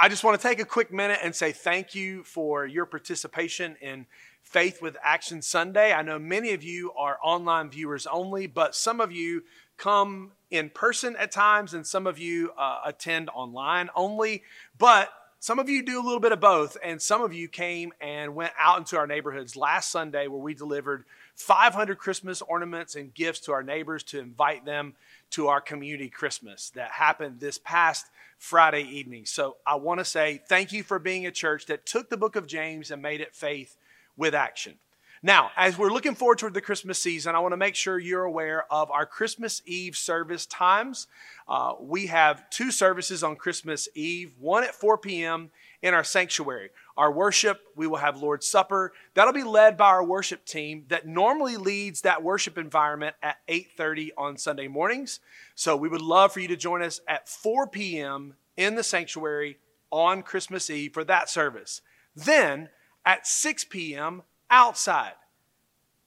I just want to take a quick minute and say thank you for your participation in Faith with Action Sunday. I know many of you are online viewers only, but some of you come in person at times and some of you uh, attend online only. But some of you do a little bit of both, and some of you came and went out into our neighborhoods last Sunday where we delivered 500 Christmas ornaments and gifts to our neighbors to invite them to our community Christmas that happened this past Friday evening. So I want to say thank you for being a church that took the book of James and made it faith with action. Now, as we're looking forward toward the Christmas season, I want to make sure you're aware of our Christmas Eve service times. Uh, we have two services on Christmas Eve, one at 4 p.m. in our sanctuary. Our worship, we will have Lord's Supper. That'll be led by our worship team that normally leads that worship environment at 8:30 on Sunday mornings. So we would love for you to join us at 4 p.m. in the sanctuary on Christmas Eve for that service. Then at 6 p.m., outside.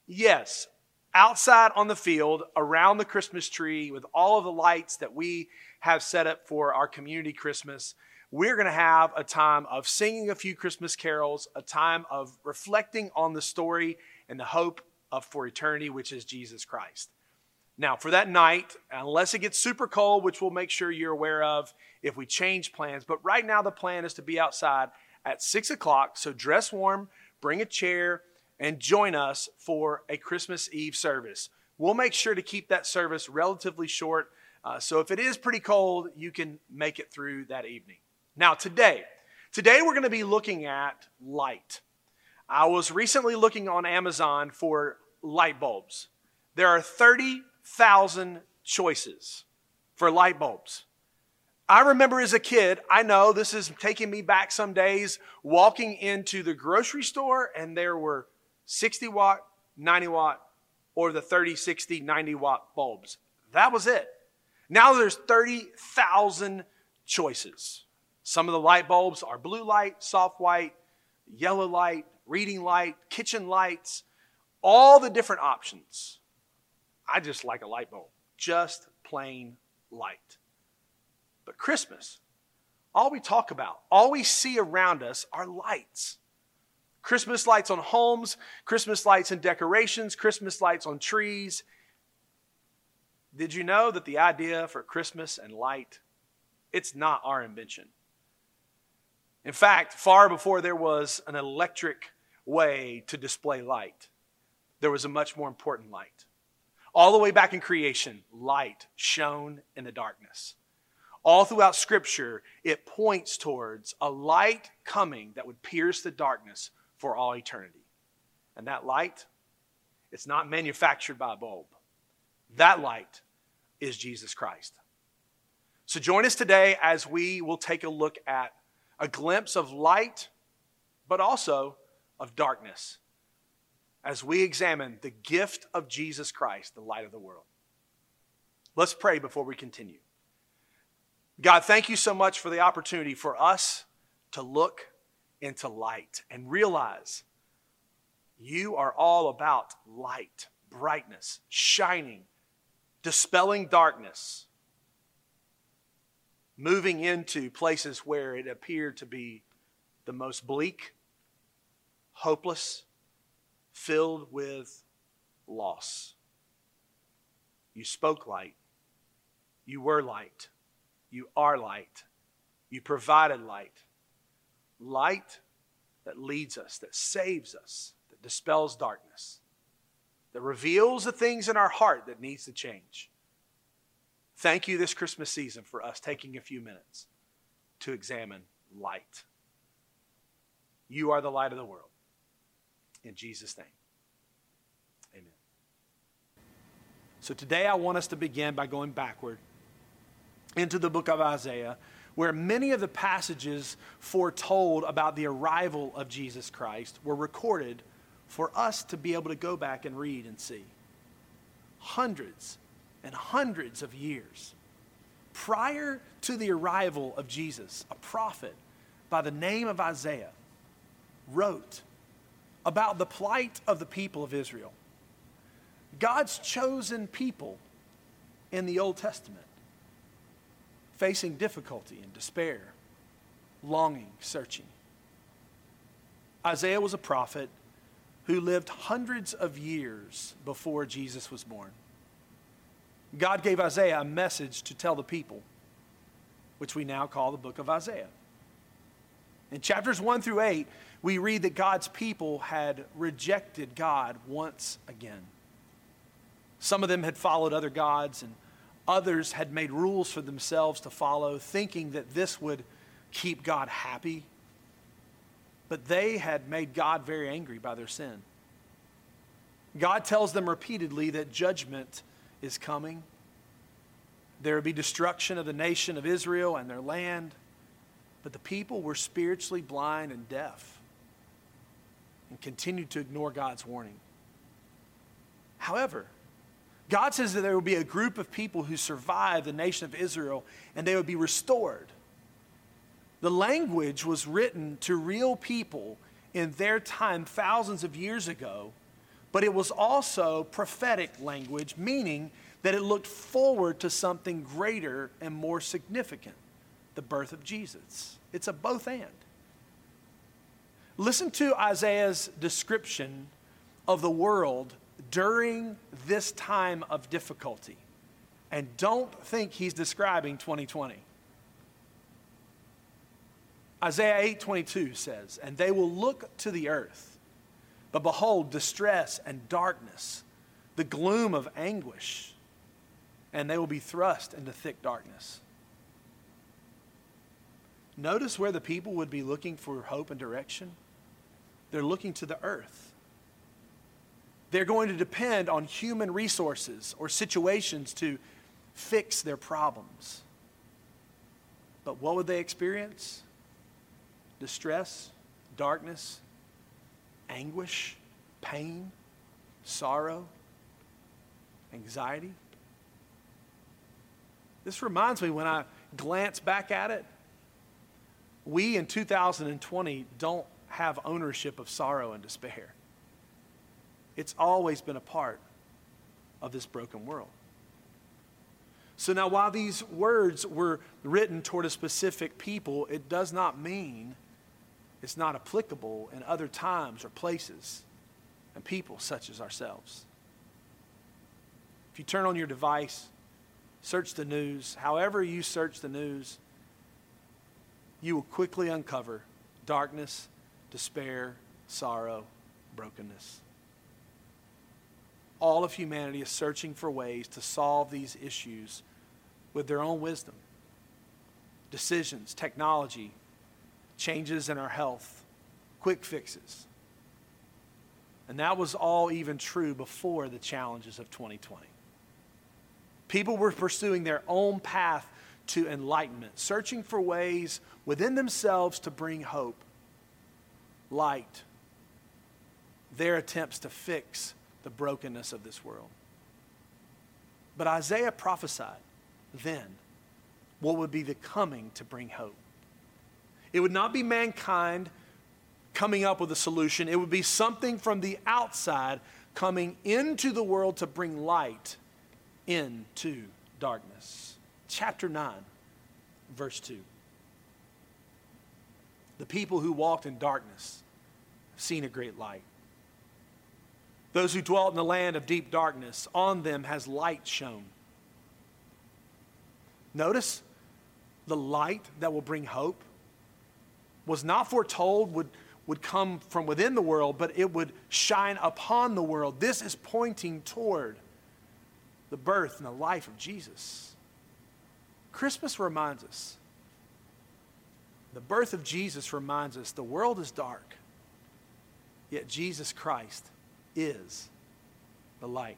Yes, outside on the field around the Christmas tree with all of the lights that we have set up for our community Christmas. We're going to have a time of singing a few Christmas carols, a time of reflecting on the story and the hope of for eternity, which is Jesus Christ. Now, for that night, unless it gets super cold, which we'll make sure you're aware of if we change plans, but right now the plan is to be outside at six o'clock. So dress warm, bring a chair, and join us for a Christmas Eve service. We'll make sure to keep that service relatively short. Uh, so if it is pretty cold, you can make it through that evening. Now, today, today we're going to be looking at light. I was recently looking on Amazon for light bulbs. There are 30,000 choices for light bulbs. I remember as a kid, I know this is taking me back some days, walking into the grocery store and there were 60 watt, 90 watt, or the 30, 60, 90 watt bulbs. That was it. Now there's 30,000 choices. Some of the light bulbs are blue light, soft white, yellow light, reading light, kitchen lights, all the different options. I just like a light bulb, just plain light. But Christmas, all we talk about, all we see around us are lights. Christmas lights on homes, Christmas lights and decorations, Christmas lights on trees. Did you know that the idea for Christmas and light, it's not our invention. In fact, far before there was an electric way to display light, there was a much more important light. All the way back in creation, light shone in the darkness. All throughout Scripture, it points towards a light coming that would pierce the darkness for all eternity. And that light, it's not manufactured by a bulb. That light is Jesus Christ. So join us today as we will take a look at a glimpse of light, but also of darkness, as we examine the gift of Jesus Christ, the light of the world. Let's pray before we continue. God, thank you so much for the opportunity for us to look into light and realize you are all about light, brightness, shining, dispelling darkness, moving into places where it appeared to be the most bleak, hopeless, filled with loss. You spoke light. You were light. You are light. You provided light. Light that leads us, that saves us, that dispels darkness, that reveals the things in our heart that needs to change. Thank you this Christmas season for us taking a few minutes to examine light. You are the light of the world. In Jesus' name, amen. So today I want us to begin by going backward into the book of Isaiah, where many of the passages foretold about the arrival of Jesus Christ were recorded for us to be able to go back and read and see. Hundreds and hundreds of years prior to the arrival of Jesus, a prophet by the name of Isaiah wrote about the plight of the people of Israel. God's chosen people in the Old Testament facing difficulty and despair longing, searching. Isaiah was a prophet who lived hundreds of years before Jesus was born. God gave Isaiah a message to tell the people, which we now call the book of Isaiah. In chapters 1 through 8, we read that God's people had rejected God once again. Some of them had followed other gods, and others had made rules for themselves to follow, thinking that this would keep God happy. But they had made God very angry by their sin. God tells them repeatedly that judgment is coming. There would be destruction of the nation of Israel and their land. But the people were spiritually blind and deaf and continued to ignore God's warning. However, God says that there will be a group of people who survive the nation of Israel and they would be restored. The language was written to real people in their time thousands of years ago, but it was also prophetic language, meaning that it looked forward to something greater and more significant the birth of Jesus. It's a both and. Listen to Isaiah's description of the world during this time of difficulty. And don't think he's describing 2020. Isaiah 8:22 says, "And they will look to the earth, but behold distress and darkness, the gloom of anguish, and they will be thrust into thick darkness." Notice where the people would be looking for hope and direction. They're looking to the earth. They're going to depend on human resources or situations to fix their problems. But what would they experience? Distress, darkness, anguish, pain, sorrow, anxiety. This reminds me when I glance back at it, we in 2020 don't have ownership of sorrow and despair. It's always been a part of this broken world. So now, while these words were written toward a specific people, it does not mean it's not applicable in other times or places and people such as ourselves. If you turn on your device, search the news, however you search the news, you will quickly uncover darkness, despair, sorrow, brokenness. All of humanity is searching for ways to solve these issues with their own wisdom. Decisions, technology, changes in our health, quick fixes. And that was all even true before the challenges of 2020. People were pursuing their own path to enlightenment, searching for ways within themselves to bring hope, light, their attempts to fix the brokenness of this world. But Isaiah prophesied then what would be the coming to bring hope. It would not be mankind coming up with a solution, it would be something from the outside coming into the world to bring light into darkness. Chapter 9, verse 2 the people who walked in darkness have seen a great light. Those who dwelt in the land of deep darkness, on them has light shone. Notice the light that will bring hope was not foretold would, would come from within the world, but it would shine upon the world. This is pointing toward the birth and the life of Jesus. Christmas reminds us the birth of Jesus reminds us the world is dark, yet Jesus Christ is the light.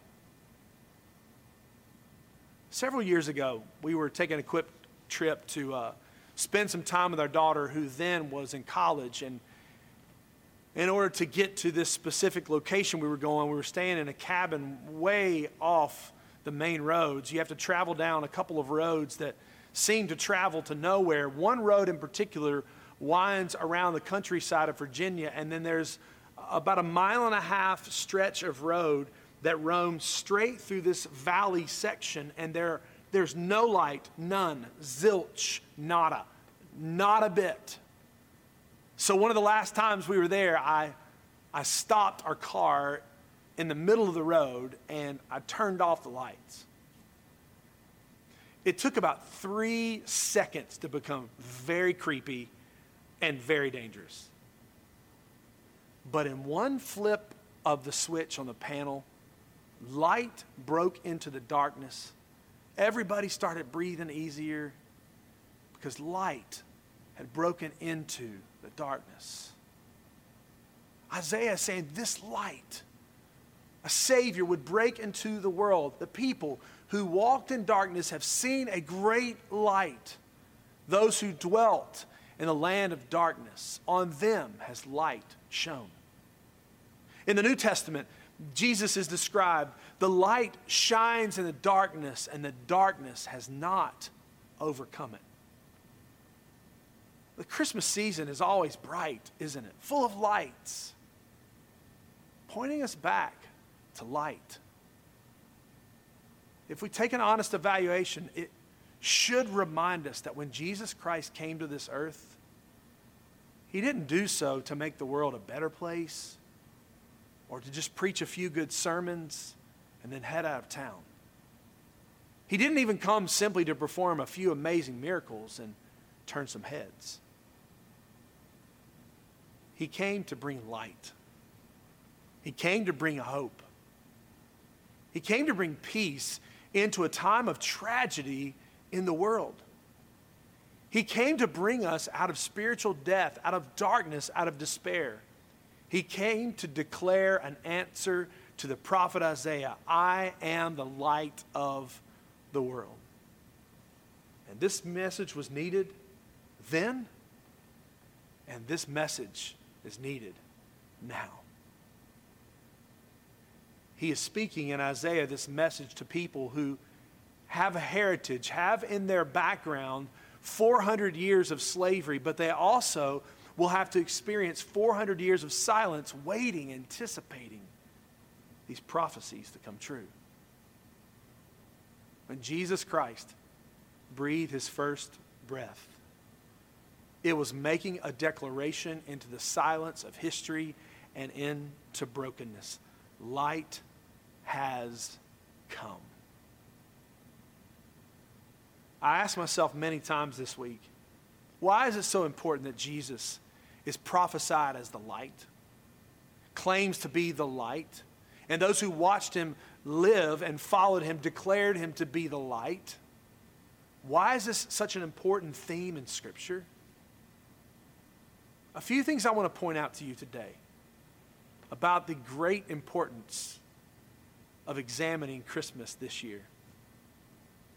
Several years ago, we were taking a quick trip to uh, spend some time with our daughter, who then was in college. And in order to get to this specific location we were going, we were staying in a cabin way off the main roads. You have to travel down a couple of roads that seem to travel to nowhere. One road in particular winds around the countryside of Virginia, and then there's about a mile and a half stretch of road that roams straight through this valley section, and there, there's no light, none, zilch, nada, not a bit. So, one of the last times we were there, I, I stopped our car in the middle of the road and I turned off the lights. It took about three seconds to become very creepy and very dangerous. But in one flip of the switch on the panel, light broke into the darkness. Everybody started breathing easier because light had broken into the darkness. Isaiah is saying this light, a Savior, would break into the world. The people who walked in darkness have seen a great light. Those who dwelt in the land of darkness, on them has light shone. In the New Testament, Jesus is described the light shines in the darkness, and the darkness has not overcome it. The Christmas season is always bright, isn't it? Full of lights, pointing us back to light. If we take an honest evaluation, it should remind us that when Jesus Christ came to this earth, he didn't do so to make the world a better place or to just preach a few good sermons and then head out of town. He didn't even come simply to perform a few amazing miracles and turn some heads. He came to bring light. He came to bring hope. He came to bring peace into a time of tragedy in the world. He came to bring us out of spiritual death, out of darkness, out of despair. He came to declare an answer to the prophet Isaiah I am the light of the world. And this message was needed then, and this message is needed now. He is speaking in Isaiah this message to people who have a heritage, have in their background 400 years of slavery, but they also will have to experience 400 years of silence, waiting, anticipating these prophecies to come true. When Jesus Christ breathed his first breath, it was making a declaration into the silence of history and into brokenness. Light has come. I asked myself many times this week why is it so important that Jesus is prophesied as the light, claims to be the light, and those who watched him live and followed him declared him to be the light? Why is this such an important theme in Scripture? A few things I want to point out to you today about the great importance of examining Christmas this year.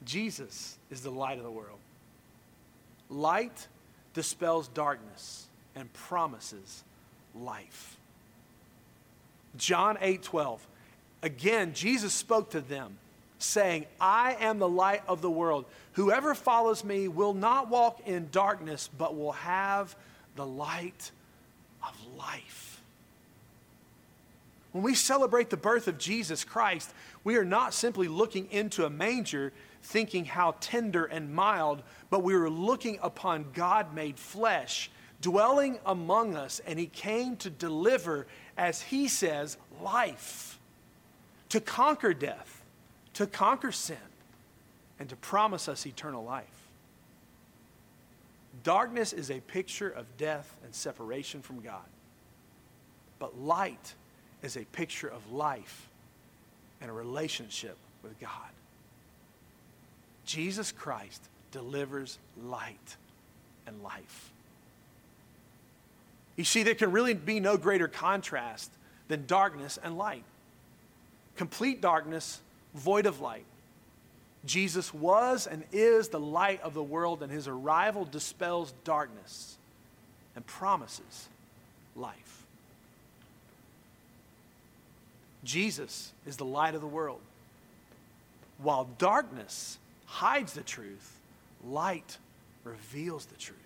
Jesus is the light of the world. Light dispels darkness and promises life. John 8 12. Again, Jesus spoke to them, saying, I am the light of the world. Whoever follows me will not walk in darkness, but will have the light of life. When we celebrate the birth of Jesus Christ, we are not simply looking into a manger thinking how tender and mild, but we are looking upon God made flesh dwelling among us, and He came to deliver, as He says, life, to conquer death, to conquer sin, and to promise us eternal life. Darkness is a picture of death and separation from God. But light is a picture of life and a relationship with God. Jesus Christ delivers light and life. You see, there can really be no greater contrast than darkness and light. Complete darkness, void of light. Jesus was and is the light of the world, and his arrival dispels darkness and promises life. Jesus is the light of the world. While darkness hides the truth, light reveals the truth.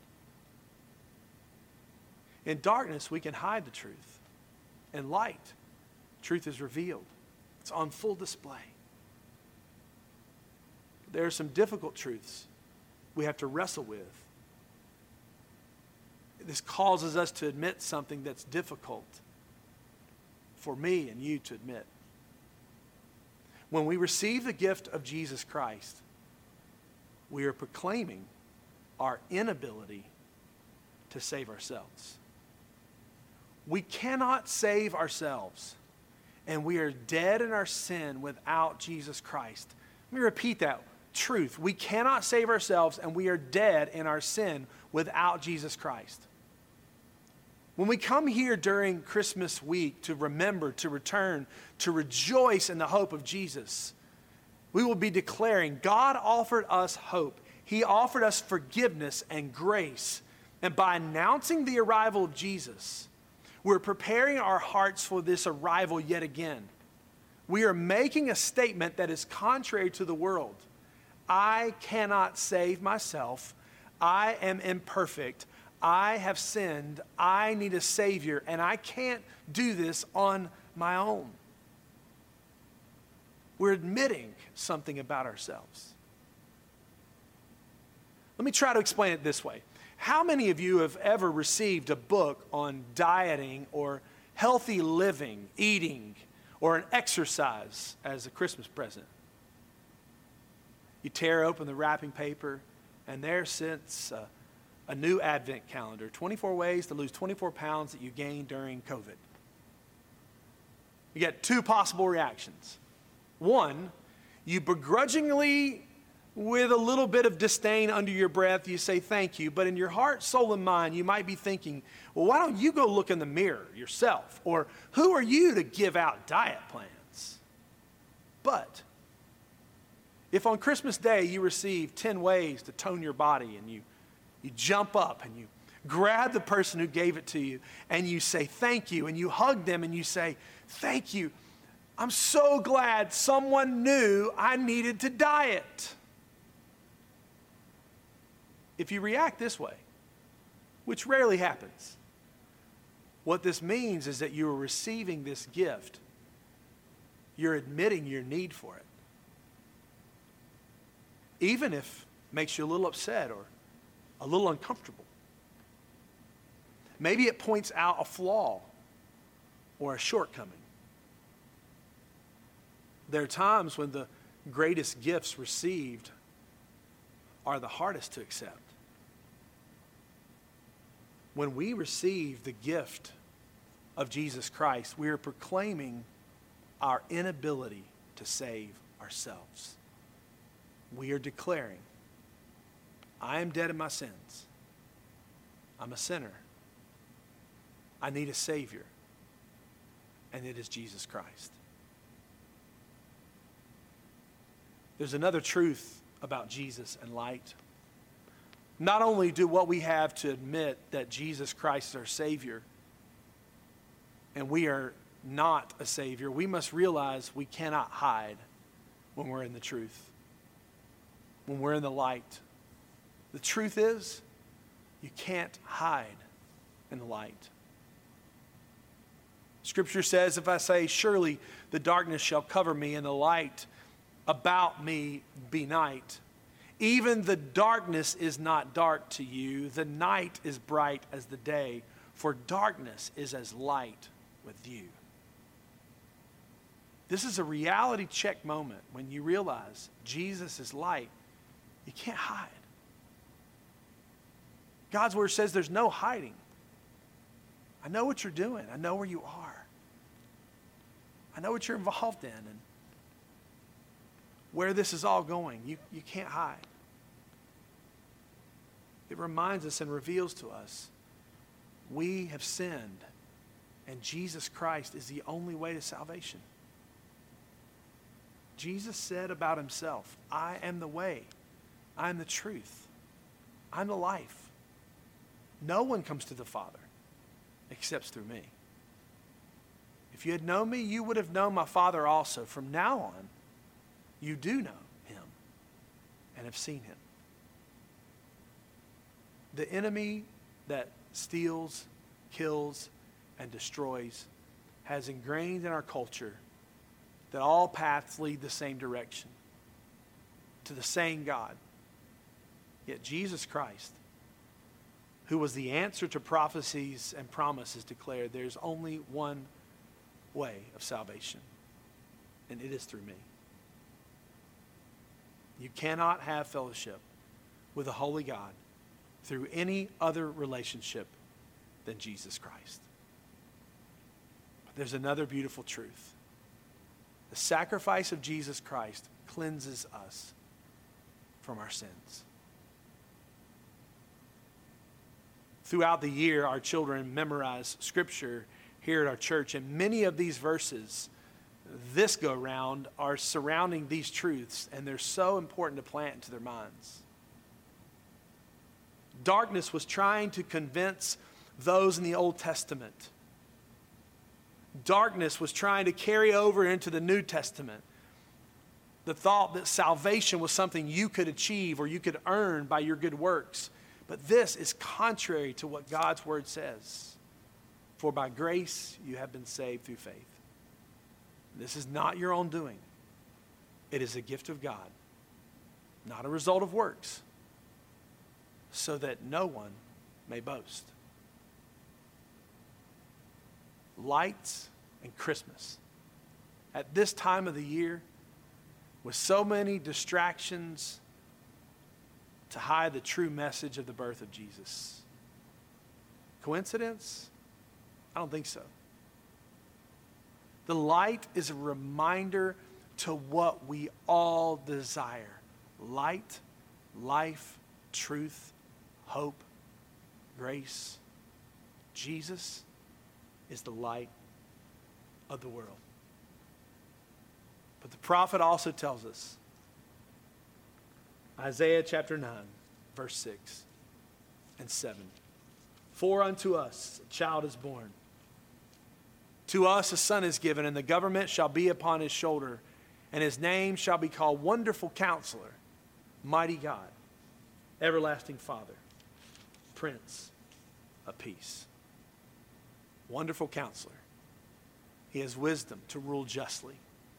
In darkness, we can hide the truth. In light, truth is revealed, it's on full display. There are some difficult truths we have to wrestle with. This causes us to admit something that's difficult for me and you to admit. When we receive the gift of Jesus Christ, we are proclaiming our inability to save ourselves. We cannot save ourselves, and we are dead in our sin without Jesus Christ. Let me repeat that truth. We cannot save ourselves, and we are dead in our sin without Jesus Christ. When we come here during Christmas week to remember, to return, to rejoice in the hope of Jesus, we will be declaring God offered us hope. He offered us forgiveness and grace. And by announcing the arrival of Jesus, we're preparing our hearts for this arrival yet again. We are making a statement that is contrary to the world. I cannot save myself. I am imperfect. I have sinned. I need a Savior, and I can't do this on my own. We're admitting something about ourselves. Let me try to explain it this way. How many of you have ever received a book on dieting or healthy living, eating, or an exercise as a Christmas present? You tear open the wrapping paper, and there sits a, a new Advent calendar 24 ways to lose 24 pounds that you gained during COVID. You get two possible reactions. One, you begrudgingly with a little bit of disdain under your breath, you say thank you. But in your heart, soul, and mind, you might be thinking, well, why don't you go look in the mirror yourself? Or who are you to give out diet plans? But if on Christmas Day you receive 10 ways to tone your body and you, you jump up and you grab the person who gave it to you and you say thank you and you hug them and you say, thank you. I'm so glad someone knew I needed to diet if you react this way, which rarely happens, what this means is that you are receiving this gift. You're admitting your need for it. Even if it makes you a little upset or a little uncomfortable. Maybe it points out a flaw or a shortcoming. There are times when the greatest gifts received are the hardest to accept when we receive the gift of Jesus Christ, we are proclaiming our inability to save ourselves. We are declaring, I am dead in my sins. I'm a sinner. I need a Savior, and it is Jesus Christ. There's another truth about Jesus and light not only do what we have to admit that Jesus Christ is our Savior, and we are not a Savior, we must realize we cannot hide when we're in the truth, when we're in the light. The truth is, you can't hide in the light. Scripture says, if I say, Surely the darkness shall cover me, and the light about me be night, even the darkness is not dark to you. The night is bright as the day, for darkness is as light with you. This is a reality check moment when you realize Jesus is light. You can't hide. God's word says there's no hiding. I know what you're doing, I know where you are, I know what you're involved in, and where this is all going. You, you can't hide it reminds us and reveals to us we have sinned, and Jesus Christ is the only way to salvation. Jesus said about himself, I am the way, I am the truth, I'm the life. No one comes to the Father except through me. If you had known me, you would have known my Father also. From now on, you do know him and have seen him. The enemy that steals, kills, and destroys has ingrained in our culture that all paths lead the same direction to the same God. Yet Jesus Christ, who was the answer to prophecies and promises, declared there's only one way of salvation, and it is through me. You cannot have fellowship with a holy God through any other relationship than Jesus Christ. But there's another beautiful truth. The sacrifice of Jesus Christ cleanses us from our sins. Throughout the year, our children memorize scripture here at our church, and many of these verses this go round are surrounding these truths, and they're so important to plant into their minds. Darkness was trying to convince those in the Old Testament. Darkness was trying to carry over into the New Testament the thought that salvation was something you could achieve or you could earn by your good works. But this is contrary to what God's word says. For by grace you have been saved through faith. This is not your own doing, it is a gift of God, not a result of works, so that no one may boast. Lights and Christmas. At this time of the year, with so many distractions to hide the true message of the birth of Jesus. Coincidence? I don't think so. The light is a reminder to what we all desire light, life, truth, hope, grace. Jesus is the light of the world. But the prophet also tells us Isaiah chapter 9, verse 6 and 7. For unto us a child is born, to us a son is given, and the government shall be upon his shoulder, and his name shall be called Wonderful Counselor, Mighty God, Everlasting Father, Prince of Peace. Wonderful Counselor. He has wisdom to rule justly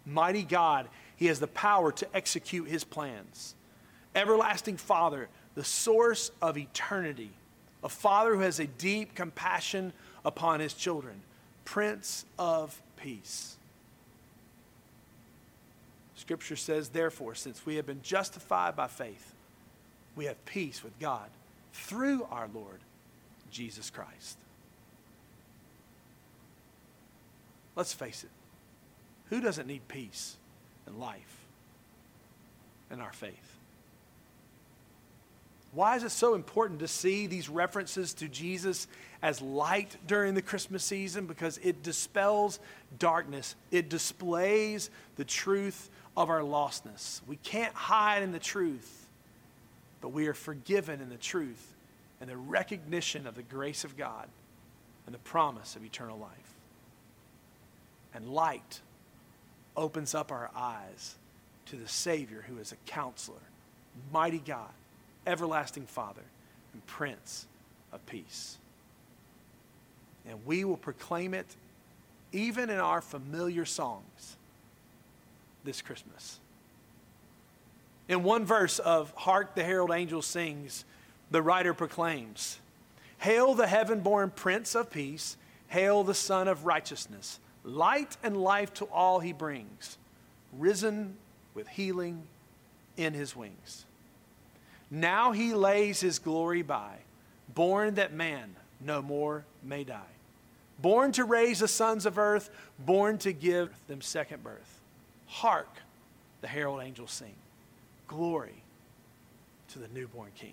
Mighty God, He has the power to execute His plans. Everlasting Father, the source of eternity, a Father who has a deep compassion upon His children, Prince of Peace. Scripture says, therefore, since we have been justified by faith, we have peace with God through our Lord Jesus Christ. Let's face it. Who doesn't need peace and life and our faith? Why is it so important to see these references to Jesus as light during the Christmas season? Because it dispels darkness, it displays the truth of our lostness. We can't hide in the truth, but we are forgiven in the truth and the recognition of the grace of God and the promise of eternal life. And light opens up our eyes to the Savior who is a counselor, mighty God, everlasting Father, and Prince of Peace. And we will proclaim it even in our familiar songs this Christmas. In one verse of Hark the Herald Angel Sings, the writer proclaims, Hail the heaven born Prince of Peace, hail the Sun of Righteousness light and life to all he brings, risen with healing in his wings. Now he lays his glory by, born that man no more may die. Born to raise the sons of earth, born to give them second birth. Hark, the herald angels sing. Glory to the newborn king.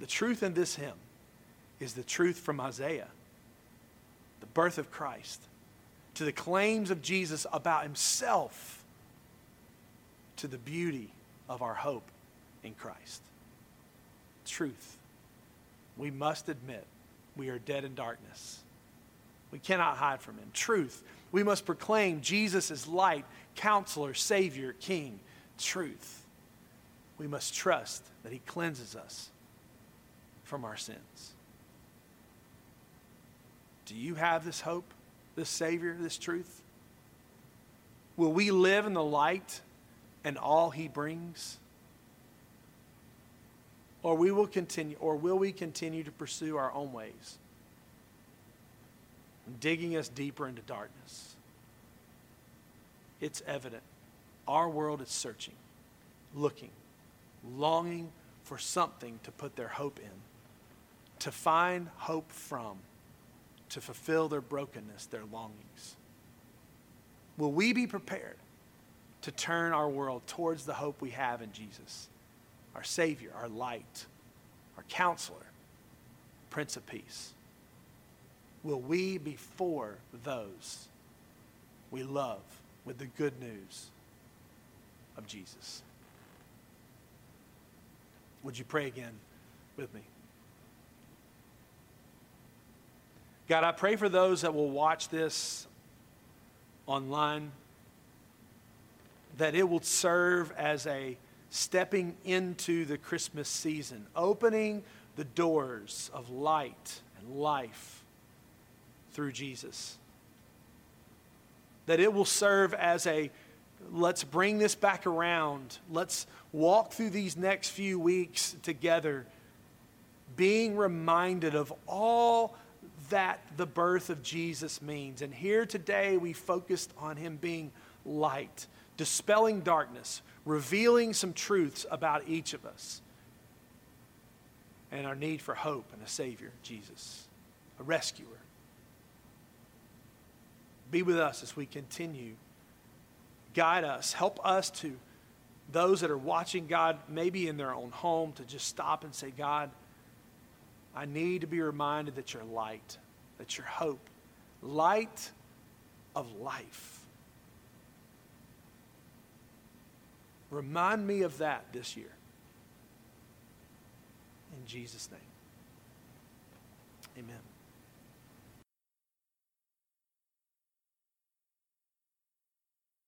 The truth in this hymn is the truth from Isaiah the birth of Christ, to the claims of Jesus about himself, to the beauty of our hope in Christ. Truth. We must admit we are dead in darkness. We cannot hide from him. Truth. We must proclaim Jesus is light, counselor, savior, king. Truth. We must trust that he cleanses us from our sins. Do you have this hope, this savior, this truth? Will we live in the light and all he brings? Or we will continue or will we continue to pursue our own ways? Digging us deeper into darkness. It's evident. Our world is searching, looking, longing for something to put their hope in, to find hope from, to fulfill their brokenness, their longings. Will we be prepared to turn our world towards the hope we have in Jesus? our Savior, our light, our counselor, Prince of Peace? Will we be for those we love with the good news of Jesus? Would you pray again with me? God, I pray for those that will watch this online that it will serve as a stepping into the Christmas season, opening the doors of light and life through Jesus. That it will serve as a let's bring this back around. Let's walk through these next few weeks together, being reminded of all that the birth of Jesus means. And here today, we focused on him being light, dispelling darkness, revealing some truths about each of us and our need for hope and a Savior, Jesus, a rescuer. Be with us as we continue. Guide us. Help us to, those that are watching God, maybe in their own home, to just stop and say, God, I need to be reminded that you're light, that you're hope, light of life. Remind me of that this year. In Jesus' name. Amen.